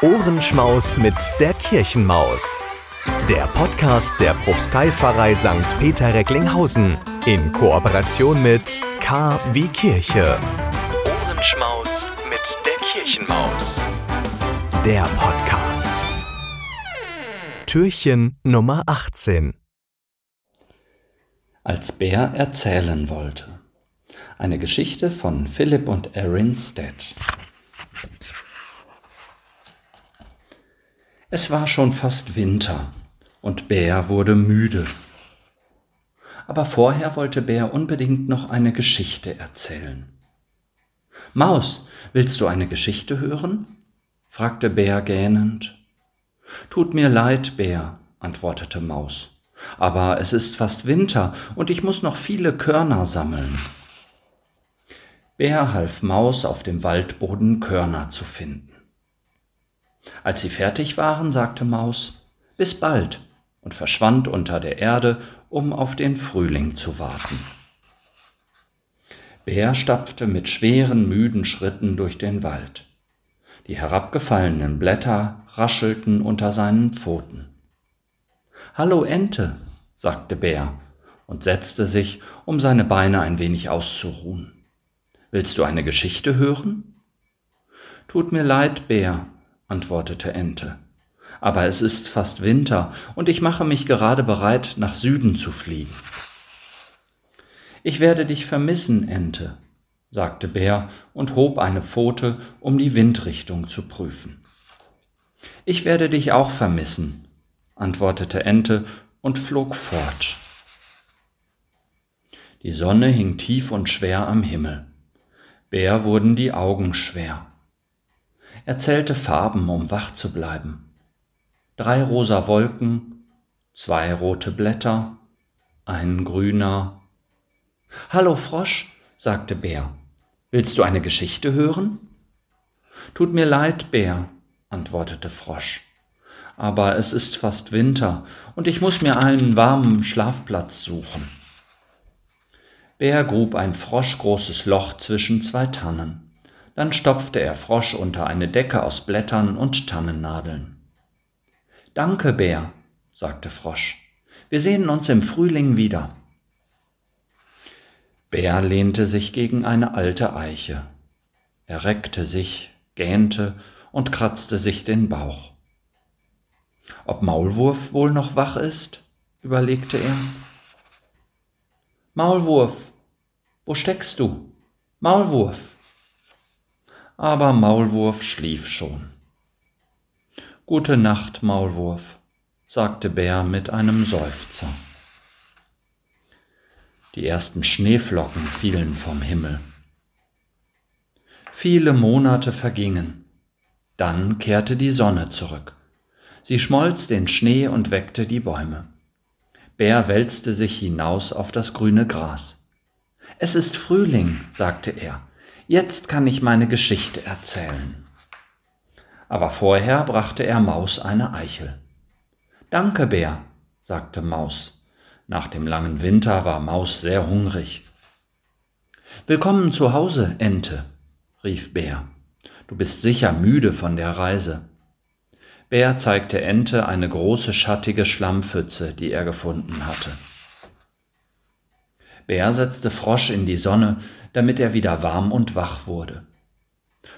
Ohrenschmaus mit der Kirchenmaus. Der Podcast der Propsteipfarrei St. Peter Recklinghausen in Kooperation mit K wie Kirche. Ohrenschmaus mit der Kirchenmaus. Der Podcast. Türchen Nummer 18. Als Bär erzählen wollte. Eine Geschichte von Philipp und Erin Stead. Es war schon fast Winter und Bär wurde müde. Aber vorher wollte Bär unbedingt noch eine Geschichte erzählen. Maus, willst du eine Geschichte hören? fragte Bär gähnend. Tut mir leid, Bär, antwortete Maus, aber es ist fast Winter und ich muss noch viele Körner sammeln. Bär half Maus auf dem Waldboden Körner zu finden. Als sie fertig waren, sagte Maus Bis bald und verschwand unter der Erde, um auf den Frühling zu warten. Bär stapfte mit schweren, müden Schritten durch den Wald. Die herabgefallenen Blätter raschelten unter seinen Pfoten. Hallo Ente, sagte Bär und setzte sich, um seine Beine ein wenig auszuruhen. Willst du eine Geschichte hören? Tut mir leid, Bär, antwortete Ente. Aber es ist fast Winter und ich mache mich gerade bereit, nach Süden zu fliegen. Ich werde dich vermissen, Ente, sagte Bär und hob eine Pfote, um die Windrichtung zu prüfen. Ich werde dich auch vermissen, antwortete Ente und flog fort. Die Sonne hing tief und schwer am Himmel. Bär wurden die Augen schwer. Er zählte Farben, um wach zu bleiben. Drei rosa Wolken, zwei rote Blätter, ein grüner. Hallo Frosch, sagte Bär. Willst du eine Geschichte hören? Tut mir leid, Bär, antwortete Frosch. Aber es ist fast Winter und ich muss mir einen warmen Schlafplatz suchen. Bär grub ein froschgroßes Loch zwischen zwei Tannen. Dann stopfte er Frosch unter eine Decke aus Blättern und Tannennadeln. Danke, Bär, sagte Frosch. Wir sehen uns im Frühling wieder. Bär lehnte sich gegen eine alte Eiche. Er reckte sich, gähnte und kratzte sich den Bauch. Ob Maulwurf wohl noch wach ist? überlegte er. Maulwurf, wo steckst du? Maulwurf aber Maulwurf schlief schon. Gute Nacht, Maulwurf, sagte Bär mit einem Seufzer. Die ersten Schneeflocken fielen vom Himmel. Viele Monate vergingen. Dann kehrte die Sonne zurück. Sie schmolz den Schnee und weckte die Bäume. Bär wälzte sich hinaus auf das grüne Gras. Es ist Frühling, sagte er. Jetzt kann ich meine Geschichte erzählen. Aber vorher brachte er Maus eine Eichel. Danke, Bär, sagte Maus. Nach dem langen Winter war Maus sehr hungrig. Willkommen zu Hause, Ente, rief Bär. Du bist sicher müde von der Reise. Bär zeigte Ente eine große schattige Schlammpfütze, die er gefunden hatte. Bär setzte Frosch in die Sonne, damit er wieder warm und wach wurde.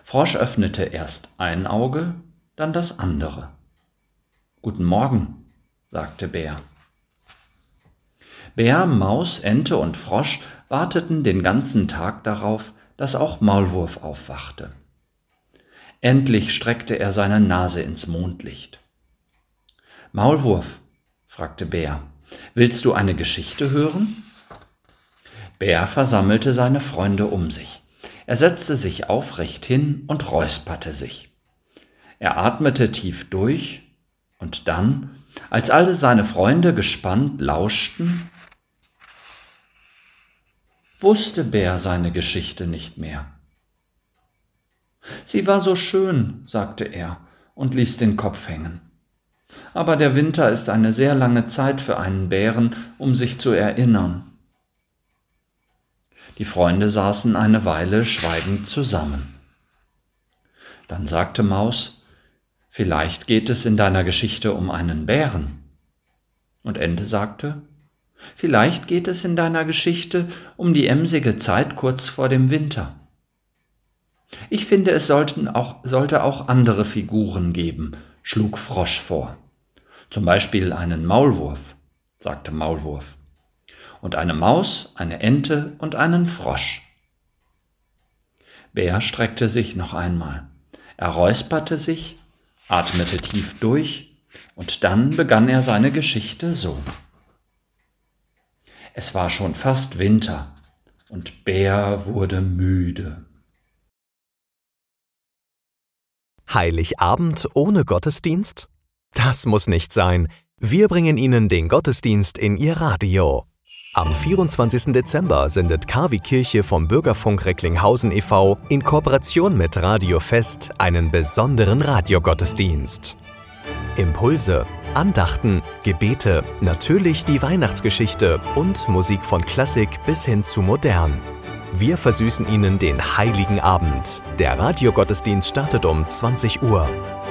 Frosch öffnete erst ein Auge, dann das andere. Guten Morgen, sagte Bär. Bär, Maus, Ente und Frosch warteten den ganzen Tag darauf, dass auch Maulwurf aufwachte. Endlich streckte er seine Nase ins Mondlicht. Maulwurf, fragte Bär, willst du eine Geschichte hören? Bär versammelte seine Freunde um sich. Er setzte sich aufrecht hin und räusperte sich. Er atmete tief durch und dann, als alle seine Freunde gespannt lauschten, wusste Bär seine Geschichte nicht mehr. Sie war so schön, sagte er und ließ den Kopf hängen. Aber der Winter ist eine sehr lange Zeit für einen Bären, um sich zu erinnern. Die Freunde saßen eine Weile schweigend zusammen. Dann sagte Maus, Vielleicht geht es in deiner Geschichte um einen Bären. Und Ente sagte, Vielleicht geht es in deiner Geschichte um die emsige Zeit kurz vor dem Winter. Ich finde, es sollten auch, sollte auch andere Figuren geben, schlug Frosch vor. Zum Beispiel einen Maulwurf, sagte Maulwurf. Und eine Maus, eine Ente und einen Frosch. Bär streckte sich noch einmal. Er räusperte sich, atmete tief durch und dann begann er seine Geschichte so. Es war schon fast Winter und Bär wurde müde. Heiligabend ohne Gottesdienst? Das muss nicht sein. Wir bringen Ihnen den Gottesdienst in Ihr Radio. Am 24. Dezember sendet KW Kirche vom Bürgerfunk Recklinghausen e.V. in Kooperation mit Radio Fest einen besonderen Radiogottesdienst. Impulse, Andachten, Gebete, natürlich die Weihnachtsgeschichte und Musik von Klassik bis hin zu modern. Wir versüßen Ihnen den heiligen Abend. Der Radiogottesdienst startet um 20 Uhr.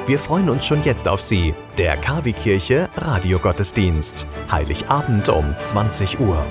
Wir freuen uns schon jetzt auf Sie. Der KW Kirche Radiogottesdienst. Heiligabend um 20 Uhr.